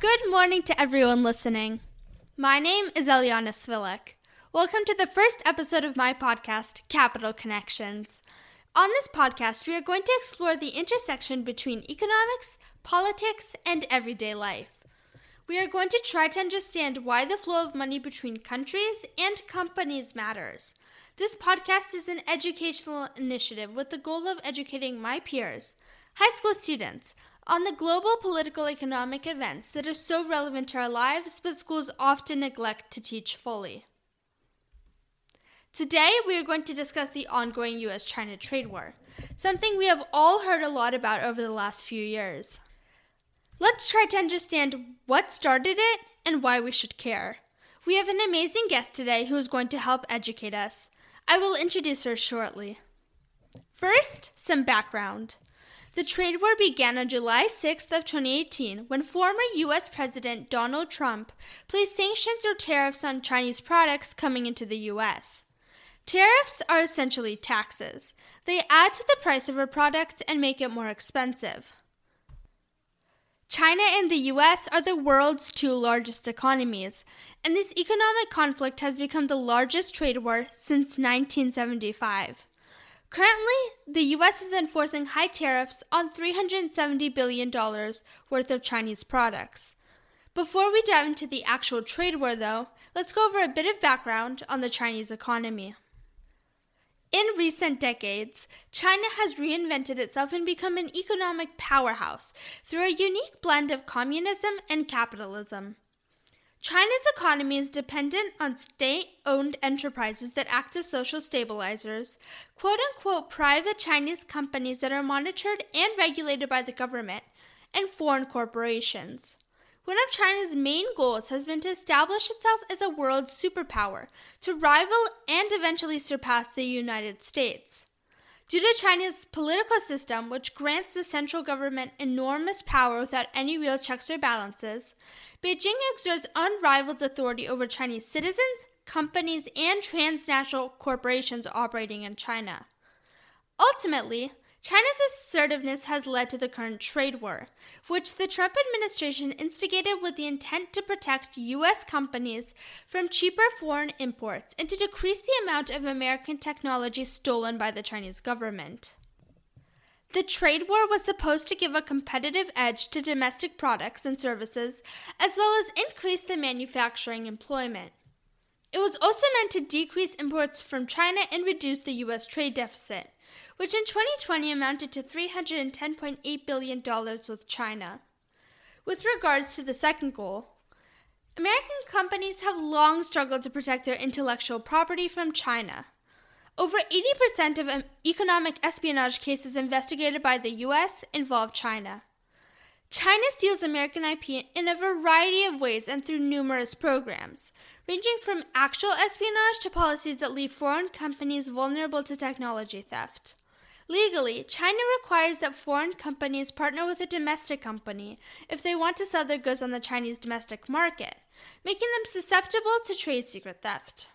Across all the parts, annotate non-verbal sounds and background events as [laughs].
Good morning to everyone listening. My name is Eliana Svilik. Welcome to the first episode of my podcast, Capital Connections. On this podcast, we are going to explore the intersection between economics, politics, and everyday life. We are going to try to understand why the flow of money between countries and companies matters. This podcast is an educational initiative with the goal of educating my peers, high school students, on the global political economic events that are so relevant to our lives, but schools often neglect to teach fully. Today, we are going to discuss the ongoing US China trade war, something we have all heard a lot about over the last few years. Let's try to understand what started it and why we should care. We have an amazing guest today who is going to help educate us. I will introduce her shortly. First, some background. The trade war began on July 6th of 2018 when former US President Donald Trump placed sanctions or tariffs on Chinese products coming into the US. Tariffs are essentially taxes. They add to the price of a product and make it more expensive. China and the US are the world's two largest economies, and this economic conflict has become the largest trade war since 1975. Currently, the US is enforcing high tariffs on $370 billion worth of Chinese products. Before we dive into the actual trade war, though, let's go over a bit of background on the Chinese economy. In recent decades, China has reinvented itself and become an economic powerhouse through a unique blend of communism and capitalism. China's economy is dependent on state owned enterprises that act as social stabilizers, quote unquote private Chinese companies that are monitored and regulated by the government, and foreign corporations. One of China's main goals has been to establish itself as a world superpower, to rival and eventually surpass the United States. Due to China's political system, which grants the central government enormous power without any real checks or balances, Beijing exerts unrivaled authority over Chinese citizens, companies, and transnational corporations operating in China. Ultimately, China's assertiveness has led to the current trade war, which the Trump administration instigated with the intent to protect U.S. companies from cheaper foreign imports and to decrease the amount of American technology stolen by the Chinese government. The trade war was supposed to give a competitive edge to domestic products and services, as well as increase the manufacturing employment. It was also meant to decrease imports from China and reduce the U.S. trade deficit which in 2020 amounted to $310.8 billion with China. With regards to the second goal, American companies have long struggled to protect their intellectual property from China. Over 80% of um, economic espionage cases investigated by the US involve China. China steals American IP in a variety of ways and through numerous programs, ranging from actual espionage to policies that leave foreign companies vulnerable to technology theft. Legally, China requires that foreign companies partner with a domestic company if they want to sell their goods on the Chinese domestic market, making them susceptible to trade secret theft.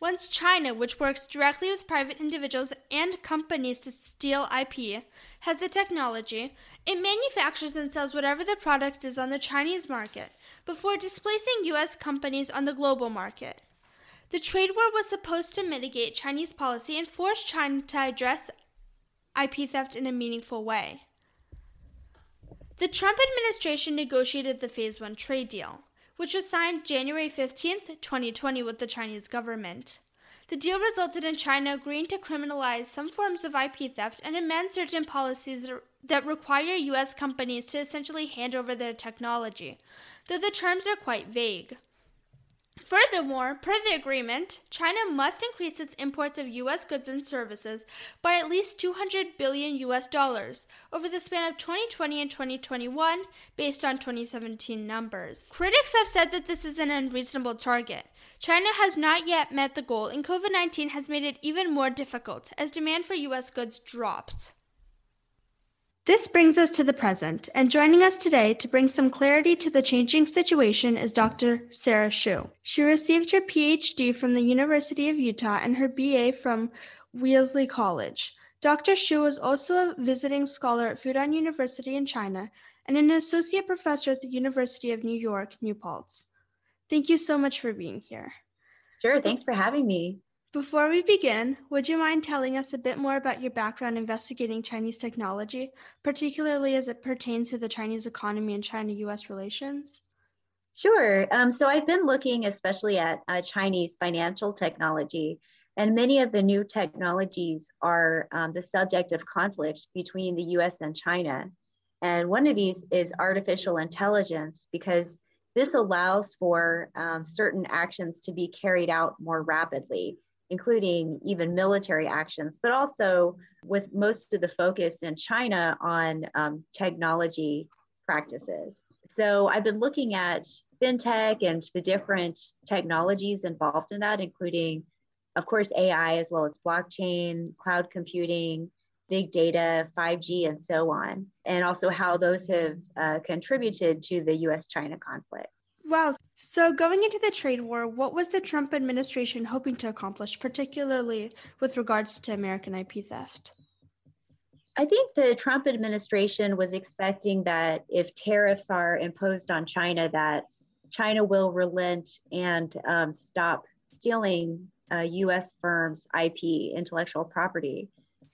Once China, which works directly with private individuals and companies to steal IP, has the technology, it manufactures and sells whatever the product is on the Chinese market before displacing U.S. companies on the global market. The trade war was supposed to mitigate Chinese policy and force China to address IP theft in a meaningful way. The Trump administration negotiated the Phase 1 trade deal, which was signed January 15, 2020, with the Chinese government. The deal resulted in China agreeing to criminalize some forms of IP theft and amend certain policies that, that require U.S. companies to essentially hand over their technology, though the terms are quite vague. Furthermore, per the agreement, China must increase its imports of US goods and services by at least 200 billion US dollars over the span of 2020 and 2021 based on 2017 numbers. Critics have said that this is an unreasonable target. China has not yet met the goal and COVID-19 has made it even more difficult as demand for US goods dropped. This brings us to the present, and joining us today to bring some clarity to the changing situation is Dr. Sara Hsu. She received her PhD from the University of Utah and her BA from Wellesley College. Dr. Hsu was also a visiting scholar at Fudan University in China and an associate professor at the University of New York, New Paltz. Thank you so much for being here. Sure, thanks for having me. Before we begin, would you mind telling us a bit more about your background investigating Chinese technology, particularly as it pertains to the Chinese economy and China US relations? Sure. Um, so I've been looking especially at uh, Chinese financial technology, and many of the new technologies are um, the subject of conflict between the US and China. And one of these is artificial intelligence, because this allows for um, certain actions to be carried out more rapidly including even military actions, but also with most of the focus in China on um, technology practices. So I've been looking at fintech and the different technologies involved in that, including, of course, AI as well as blockchain, cloud computing, big data, 5G, and so on, and also how those have uh, contributed to the US China conflict. Wow. So, going into the trade war, what was the Trump administration hoping to accomplish, particularly with regards to American IP theft? I think the Trump administration was expecting that if tariffs are imposed on China, that China will relent and um, stop stealing uh, U.S. firms' IP, intellectual property.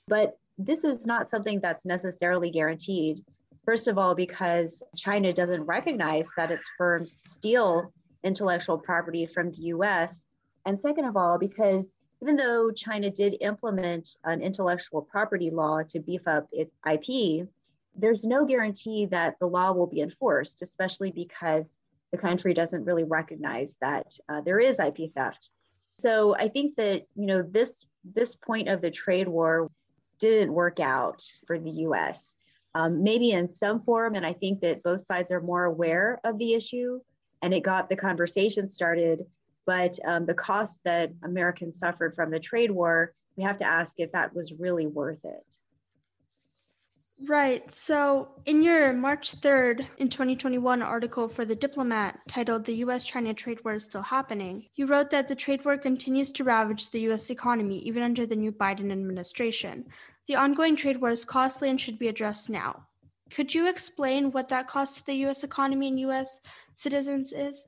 But this is not something that's necessarily guaranteed. First of all, because China doesn't recognize that its firms steal intellectual property from the US. And second of all, because even though China did implement an intellectual property law to beef up its IP, there's no guarantee that the law will be enforced, especially because the country doesn't really recognize that uh, there is IP theft. So I think that you know this this point of the trade war didn't work out for the U.S um, maybe in some form. And I think that both sides are more aware of the issue and it got the conversation started. But um, the cost that Americans suffered from the trade war, we have to ask if that was really worth it. Right. So, in your March 3rd in 2021 article for The Diplomat titled The US China Trade War is Still Happening, you wrote that the trade war continues to ravage the US economy even under the new Biden administration. The ongoing trade war is costly and should be addressed now. Could you explain what that cost to the US economy and US citizens is?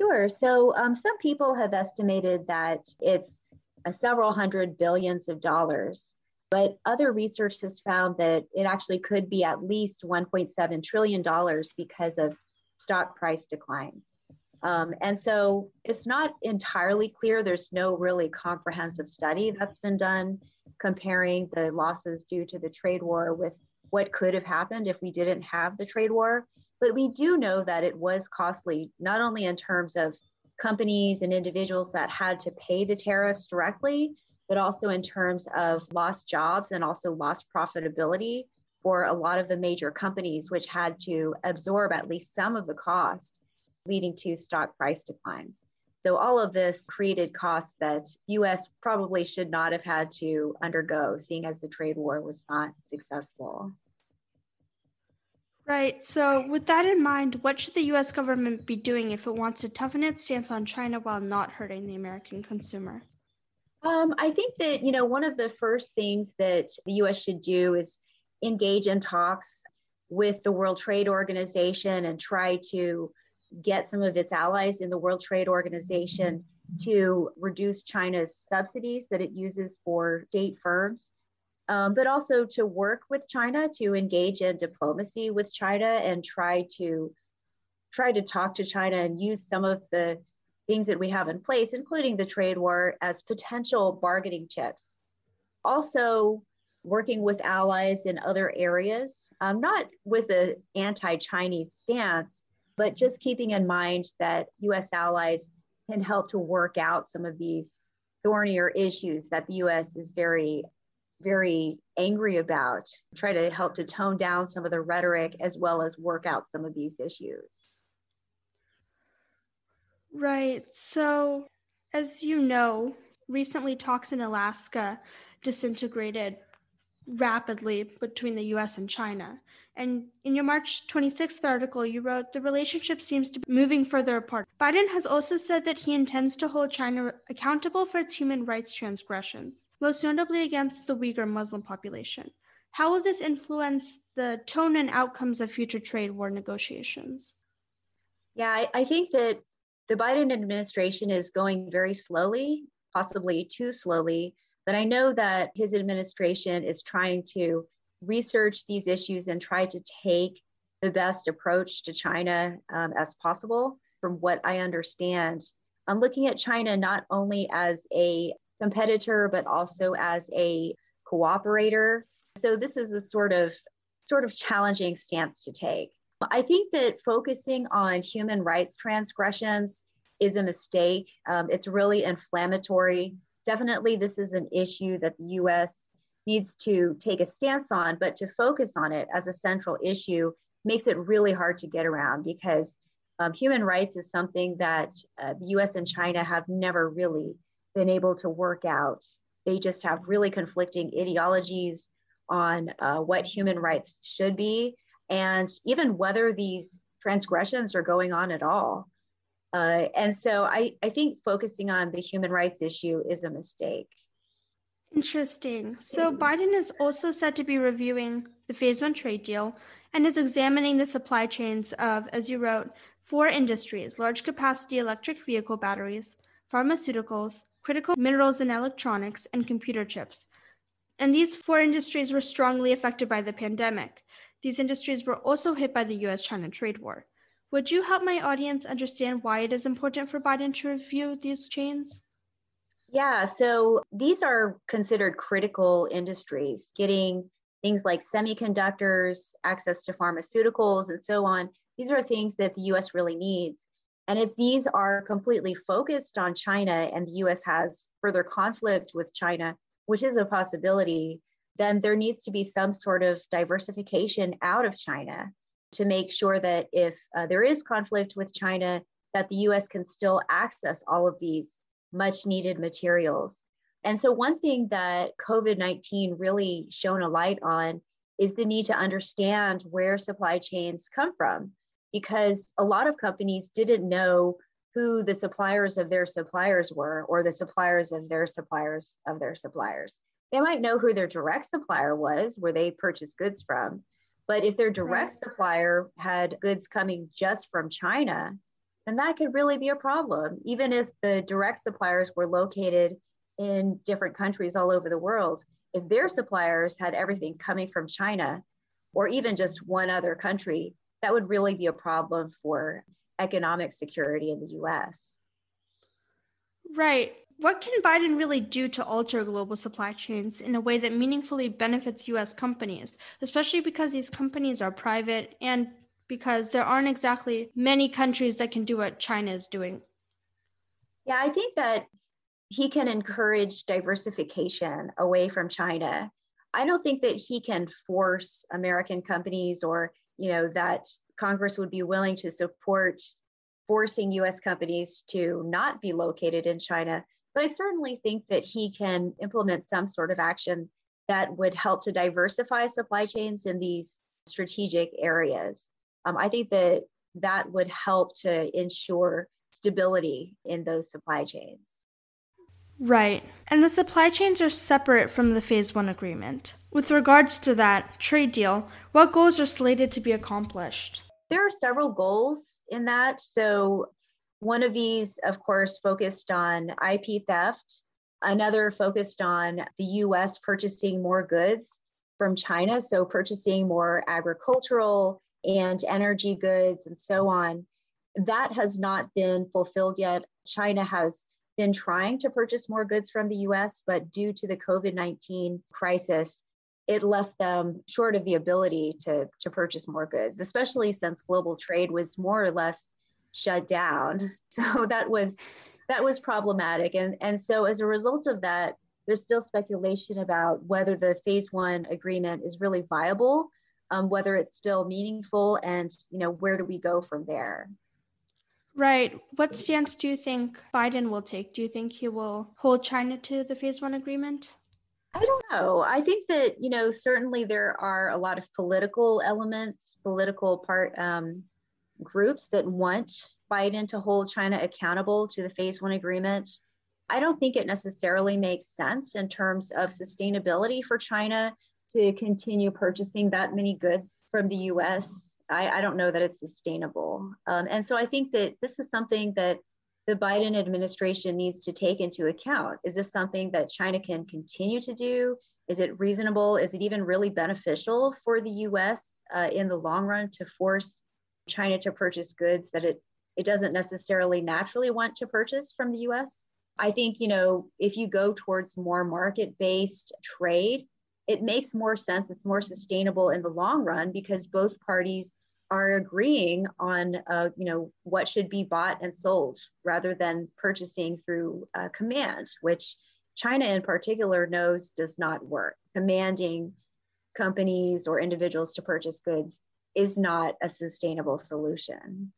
Sure. So, um, some people have estimated that it's several hundred billions of dollars. But other research has found that it actually could be at least $1.7 trillion because of stock price declines. Um, and so it's not entirely clear. There's no really comprehensive study that's been done comparing the losses due to the trade war with what could have happened if we didn't have the trade war. But we do know that it was costly, not only in terms of companies and individuals that had to pay the tariffs directly, but also in terms of lost jobs and also lost profitability for a lot of the major companies, which had to absorb at least some of the cost, leading to stock price declines. So all of this created costs that US probably should not have had to undergo, seeing as the trade war was not successful. Right. So, with that in mind, what should the US government be doing if it wants to toughen its stance on China while not hurting the American consumer? Um, I think that, you know, one of the first things that the US should do is engage in talks with the World Trade Organization and try to get some of its allies in the World Trade Organization to reduce China's subsidies that it uses for state firms, um, but also to work with China to engage in diplomacy with China and try to try to talk to China and use some of the things that we have in place, including the trade war, as potential bargaining chips. Also, working with allies in other areas, um, not with an anti Chinese stance, but just keeping in mind that US allies can help to work out some of these thornier issues that the US is very, very angry about, try to help to tone down some of the rhetoric as well as work out some of these issues. Right. So, as you know, recently talks in Alaska disintegrated rapidly between the US and China. And in your March 26th article, you wrote the relationship seems to be moving further apart. Biden has also said that he intends to hold China accountable for its human rights transgressions, most notably against the Uyghur Muslim population. How will this influence the tone and outcomes of future trade war negotiations? Yeah, I, I think that the Biden administration is going very slowly, possibly too slowly, but I know that his administration is trying to research these issues and try to take the best approach to China um, as possible. From what I understand, I'm looking at China not only as a competitor, but also as a cooperator. So this is a sort of sort of challenging stance to take. I think that focusing on human rights transgressions is a mistake. Um, it's really inflammatory. Definitely, this is an issue that the US needs to take a stance on, but to focus on it as a central issue makes it really hard to get around because um, human rights is something that uh, the US and China have never really been able to work out. They just have really conflicting ideologies on uh, what human rights should be and even whether these transgressions are going on at all. Uh, and so I, I think focusing on the human rights issue is a mistake. Interesting. So Biden is also said to be reviewing the phase one trade deal and is examining the supply chains of, as you wrote, four industries large capacity electric vehicle batteries, pharmaceuticals, critical minerals and electronics, and computer chips. And these four industries were strongly affected by the pandemic. These industries were also hit by the US China trade war. Would you help my audience understand why it is important for Biden to review these chains? Yeah, so these are considered critical industries, getting things like semiconductors, access to pharmaceuticals, and so on. These are things that the US really needs. And if these are completely focused on China and the US has further conflict with China, which is a possibility, then there needs to be some sort of diversification out of China to make sure that if uh, there is conflict with China, that the US can still access all of these much needed materials. And so, one thing that COVID 19 really shone a light on is the need to understand where supply chains come from, because a lot of companies didn't know who the suppliers of their suppliers were or the suppliers of their suppliers of their suppliers. They might know who their direct supplier was, where they purchased goods from. But if their direct right. supplier had goods coming just from China, then that could really be a problem. Even if the direct suppliers were located in different countries all over the world, if their suppliers had everything coming from China or even just one other country, that would really be a problem for economic security in the US. Right. What can Biden really do to alter global supply chains in a way that meaningfully benefits US companies, especially because these companies are private and because there aren't exactly many countries that can do what China is doing? Yeah, I think that he can encourage diversification away from China. I don't think that he can force American companies or, you know, that Congress would be willing to support forcing US companies to not be located in China. But I certainly think that he can implement some sort of action that would help to diversify supply chains in these strategic areas. Um, I think that that would help to ensure stability in those supply chains. Right. And the supply chains are separate from the Phase 1 agreement. With regards to that trade deal, what goals are slated to be accomplished? There are several goals in that. So, one of these, of course, focused on IP theft, another focused on the US purchasing more goods from China, so purchasing more agricultural and energy goods and so on. That has not been fulfilled yet. China has been trying to purchase more goods from the US, but due to the COVID 19 crisis, it left them short of the ability to, to purchase more goods, especially since global trade was more or less shut down. [laughs] So that was that was problematic. And, and so as a result of that, there's still speculation about whether the phase one agreement is really viable, um, whether it's still meaningful, and you know where do we go from there. Right. What stance do you think Biden will take? Do you think he will hold China to the phase one agreement? I don't know. I think that you know certainly there are a lot of political elements, political part um, groups that want Biden to hold China accountable to the phase one agreement. I don't think it necessarily makes sense in terms of sustainability for China to continue purchasing that many goods from the US. I, I don't know that it's sustainable. Um, and so I think that this is something that the Biden administration needs to take into account. Is this something that China can continue to do? Is it reasonable? Is it even really beneficial for the US uh, in the long run to force China to purchase goods that it, it doesn't necessarily naturally want to purchase from the US? I think, you know, if you go towards more market based trade, it makes more sense. It's more sustainable in the long run because both parties are agreeing on, uh, you know, what should be bought and sold rather than purchasing through uh, command, which China in particular knows does not work. Commanding companies or individuals to purchase goods is not a sustainable solution.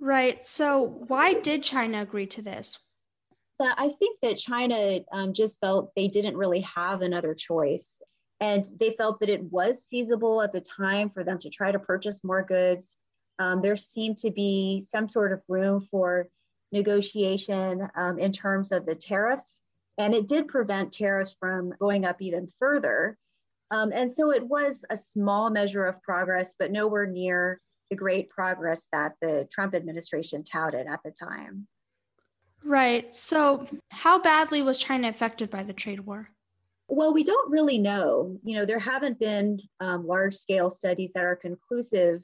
Right. So, why did China agree to this? I think that China um, just felt they didn't really have another choice. And they felt that it was feasible at the time for them to try to purchase more goods. Um, there seemed to be some sort of room for negotiation um, in terms of the tariffs. And it did prevent tariffs from going up even further. Um, and so it was a small measure of progress, but nowhere near the great progress that the Trump administration touted at the time. Right. So, how badly was China affected by the trade war? Well, we don't really know. You know, there haven't been um, large scale studies that are conclusive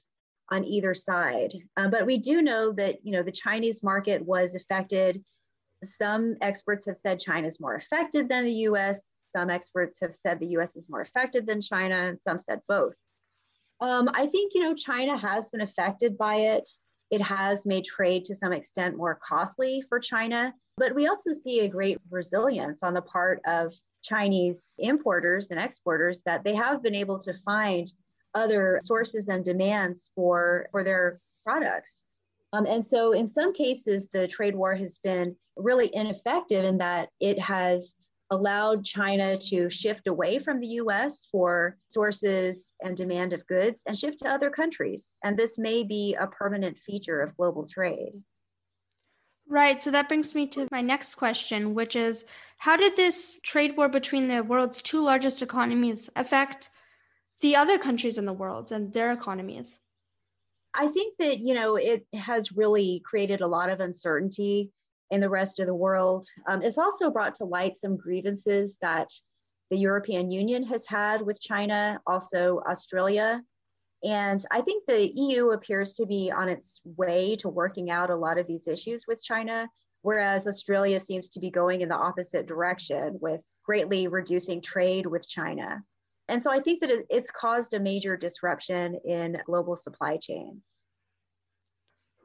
on either side. Um, but we do know that, you know, the Chinese market was affected. Some experts have said China is more affected than the US. Some experts have said the US is more affected than China, and some said both. Um, I think, you know, China has been affected by it. It has made trade to some extent more costly for China, but we also see a great resilience on the part of Chinese importers and exporters that they have been able to find other sources and demands for, for their products. Um, and so, in some cases, the trade war has been really ineffective in that it has allowed China to shift away from the US for sources and demand of goods and shift to other countries. And this may be a permanent feature of global trade. Right. So that brings me to my next question, which is how did this trade war between the world's two largest economies affect the other countries in the world and their economies? I think that, you know, it has really created a lot of uncertainty in the rest of the world. Um, it's also brought to light some grievances that the European Union has had with China, also Australia. And I think the EU appears to be on its way to working out a lot of these issues with China, whereas Australia seems to be going in the opposite direction with greatly reducing trade with China. And so I think that it's caused a major disruption in global supply chains.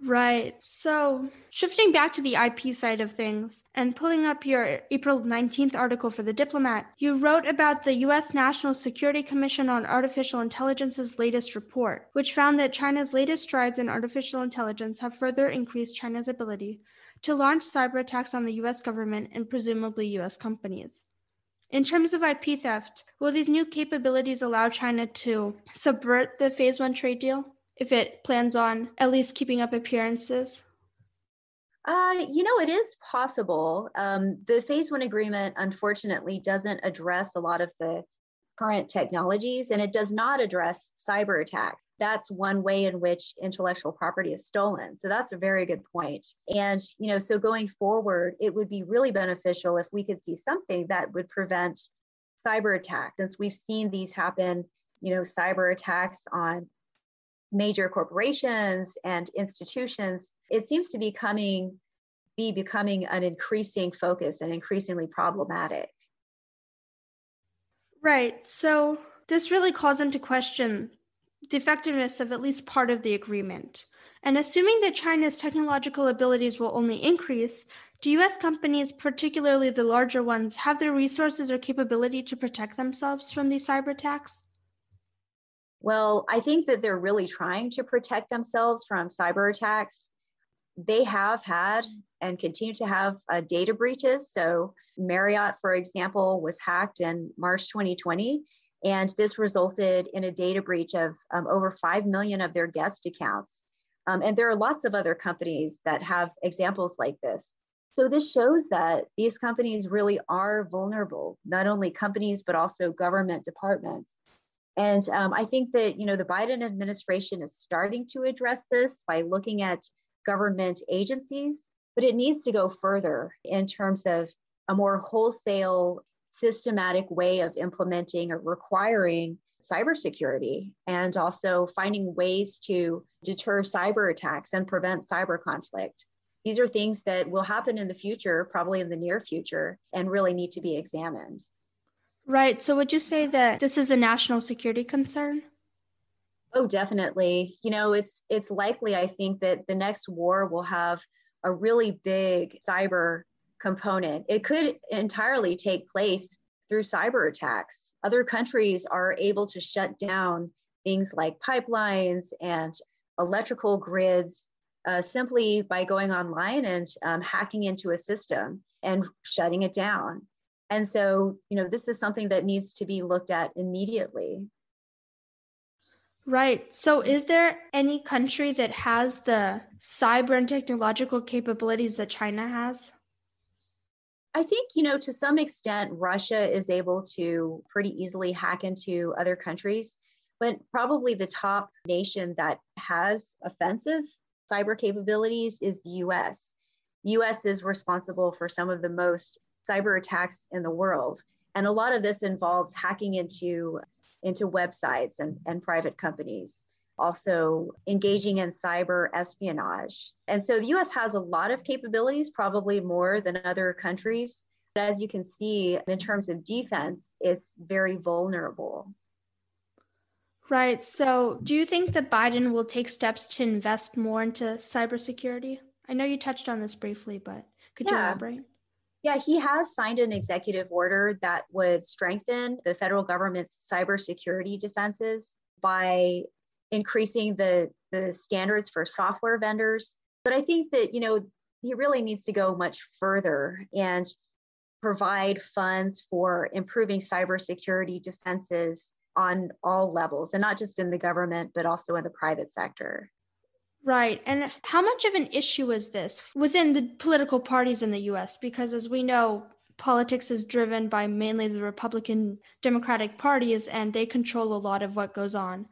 Right. So, shifting back to the IP side of things and pulling up your April 19th article for The Diplomat, you wrote about the U.S. National Security Commission on Artificial Intelligence's latest report, which found that China's latest strides in artificial intelligence have further increased China's ability to launch cyber attacks on the U.S. government and presumably U.S. companies. In terms of IP theft, will these new capabilities allow China to subvert the Phase 1 trade deal? If it plans on at least keeping up appearances? Uh, you know, it is possible. Um, the phase one agreement, unfortunately, doesn't address a lot of the current technologies and it does not address cyber attacks. That's one way in which intellectual property is stolen. So that's a very good point. And, you know, so going forward, it would be really beneficial if we could see something that would prevent cyber attacks, since we've seen these happen, you know, cyber attacks on major corporations and institutions, it seems to be coming be becoming an increasing focus and increasingly problematic. Right. So this really calls into question the effectiveness of at least part of the agreement. And assuming that China's technological abilities will only increase, do US companies, particularly the larger ones, have the resources or capability to protect themselves from these cyber attacks? Well, I think that they're really trying to protect themselves from cyber attacks. They have had and continue to have uh, data breaches. So, Marriott, for example, was hacked in March 2020, and this resulted in a data breach of um, over 5 million of their guest accounts. Um, and there are lots of other companies that have examples like this. So this shows that these companies really are vulnerable, not only companies, but also government departments. And um, I think that, you know, the Biden administration is starting to address this by looking at government agencies, but it needs to go further in terms of a more wholesale, systematic way of implementing or requiring cybersecurity and also finding ways to deter cyber attacks and prevent cyber conflict. These are things that will happen in the future, probably in the near future, and really need to be examined. Right. So would you say that this is a national security concern? Oh, definitely. You know, it's it's likely I think that the next war will have a really big cyber component. It could entirely take place through cyber attacks. Other countries are able to shut down things like pipelines and electrical grids uh, simply by going online and um, hacking into a system and shutting it down. And so, you know, this is something that needs to be looked at immediately. Right. So, is there any country that has the cyber and technological capabilities that China has? I think, you know, to some extent, Russia is able to pretty easily hack into other countries, but probably the top nation that has offensive cyber capabilities is the US. The US is responsible for some of the most cyber attacks in the world. And a lot of this involves hacking into, into websites and, and private companies, also engaging in cyber espionage. And so the US has a lot of capabilities, probably more than other countries. But as you can see, in terms of defense, it's very vulnerable. Right. So, do you think that Biden will take steps to invest more into cybersecurity? I know you touched on this briefly, but could yeah. you elaborate? Yeah, he has signed an executive order that would strengthen the federal government's cybersecurity defenses by increasing the, the standards for software vendors. But I think that, you know, he really needs to go much further and provide funds for improving cybersecurity defenses on all levels and not just in the government, but also in the private sector. Right. And how much of an issue is this within the political parties in the US? Because as we know, politics is driven by mainly the Republican Democratic parties and they control a lot of what goes on.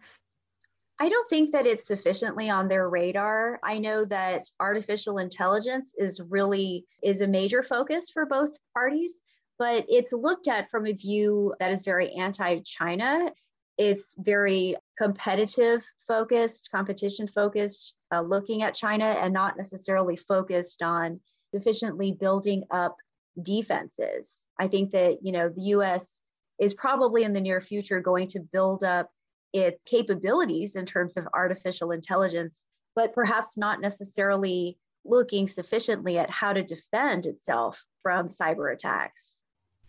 I don't think that it's sufficiently on their radar. I know that artificial intelligence is really is a major focus for both parties, but it's looked at from a view that is very anti-China it's very competitive focused, competition focused, uh, looking at China and not necessarily focused on sufficiently building up defenses. I think that, you know, the US is probably in the near future going to build up its capabilities in terms of artificial intelligence, but perhaps not necessarily looking sufficiently at how to defend itself from cyber attacks.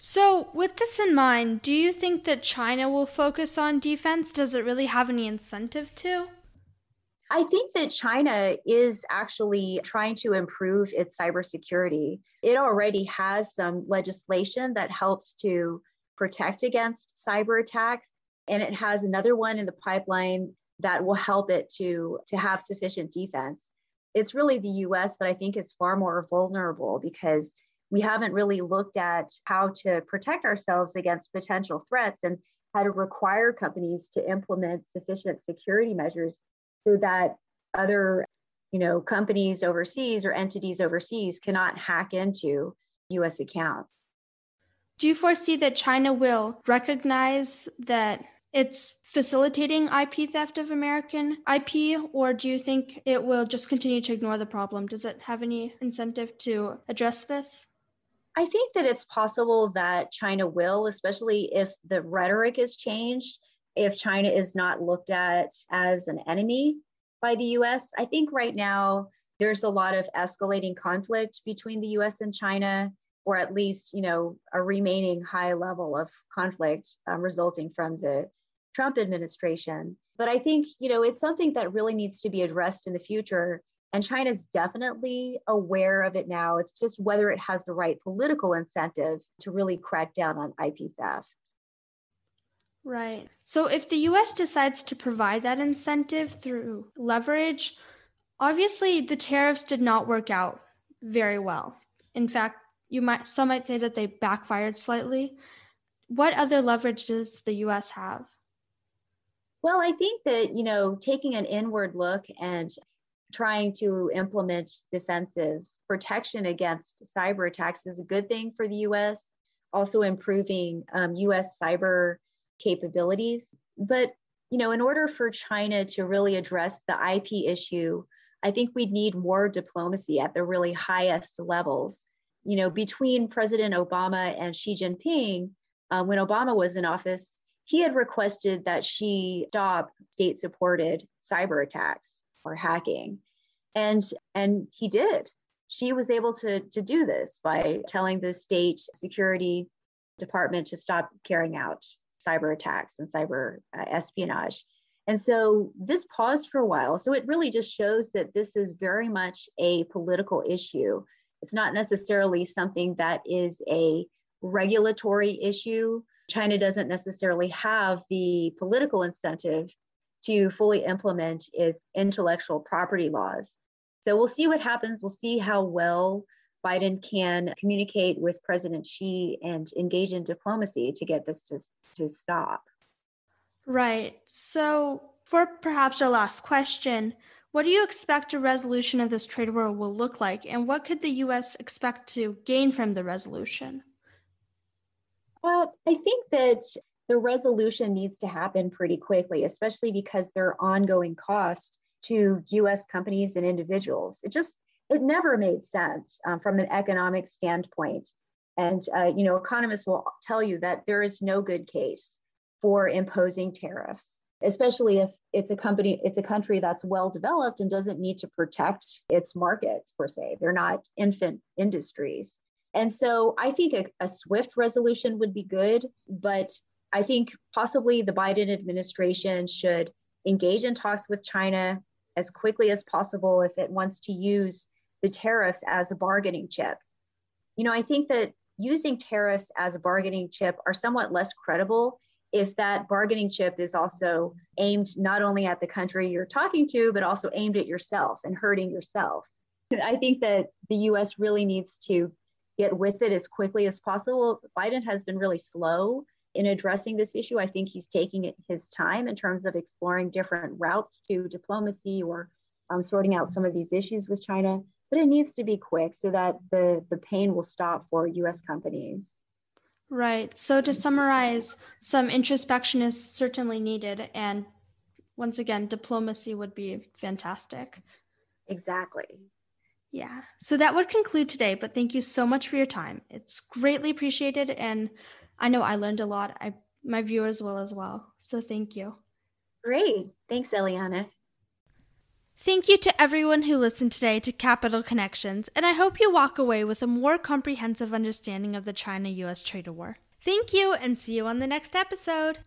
So, with this in mind, do you think that China will focus on defense? Does it really have any incentive to? I think that China is actually trying to improve its cybersecurity. It already has some legislation that helps to protect against cyber attacks, and it has another one in the pipeline that will help it to, to have sufficient defense. It's really the US that I think is far more vulnerable because we haven't really looked at how to protect ourselves against potential threats and how to require companies to implement sufficient security measures so that other you know companies overseas or entities overseas cannot hack into US accounts. Do you foresee that China will recognize that it's facilitating IP theft of American IP, or do you think it will just continue to ignore the problem? Does it have any incentive to address this? I think that it's possible that China will, especially if the rhetoric is changed, if China is not looked at as an enemy by the US. I think right now there's a lot of escalating conflict between the US and China, or at least, you know, a remaining high level of conflict um, resulting from the Trump administration. But I think, you know, it's something that really needs to be addressed in the future and China's definitely aware of it now. It's just whether it has the right political incentive to really crack down on IP theft. Right. So if the US decides to provide that incentive through leverage, obviously the tariffs did not work out very well. in fact, you might some might say that they backfired slightly. What other leverage does the US have? Well, I think that, you know, taking an inward look and trying to implement defensive protection against cyber attacks is a good thing for the US. Also, improving um, US cyber capabilities. But, you know, in order for China to really address the IP issue, I think we'd need more diplomacy at the really highest levels. You know, between President Obama and Xi Jinping, um, when Obama was in office, he had requested that Xi stop state supported cyber attacks or hacking. And, and he did. Xi was able to, to do this by telling the state security department to stop carrying out cyber attacks and cyber uh, espionage. And so this paused for a while. So it really just shows that this is very much a political issue. It's not necessarily something that is a regulatory issue. China doesn't necessarily have the political incentive to fully implement its intellectual property laws. So we'll see what happens. We'll see how well Biden can communicate with President Xi and engage in diplomacy to get this to, to stop. Right. So, for perhaps our last question, what do you expect a resolution of this trade war will look like, and what could the U.S. expect to gain from the resolution? Well, I think that the resolution needs to happen pretty quickly, especially because there are ongoing costs to US companies and individuals. It just, it never made sense um, from an economic standpoint. And, uh, you know, economists will tell you that there is no good case for imposing tariffs, especially if it's a company, it's a country that's well developed and doesn't need to protect its markets per se. They're not infant industries. And so I think a, a swift resolution would be good, but I think possibly the Biden administration should engage in talks with China as quickly as possible if it wants to use the tariffs as a bargaining chip. You know, I think that using tariffs as a bargaining chip are somewhat less credible if that bargaining chip is also aimed not only at the country you're talking to, but also aimed at yourself and hurting yourself. I think that the US really needs to get with it as quickly as possible. Biden has been really slow in addressing this issue. I think he's taking his time in terms of exploring different routes to diplomacy or um, sorting out some of these issues with China. But it needs to be quick so that the, the pain will stop for US companies. Right. So, to summarize, some introspection is certainly needed. And once again, diplomacy would be fantastic. Exactly. Yeah. So that would conclude today, but thank you so much for your time. It's greatly appreciated and I know I learned a lot. I my viewers will as well. So thank you. Great. Thanks, Eliana. Thank you to everyone who listened today to Capital Connections, and I hope you walk away with a more comprehensive understanding of the China US trade war. Thank you, and see you on the next episode.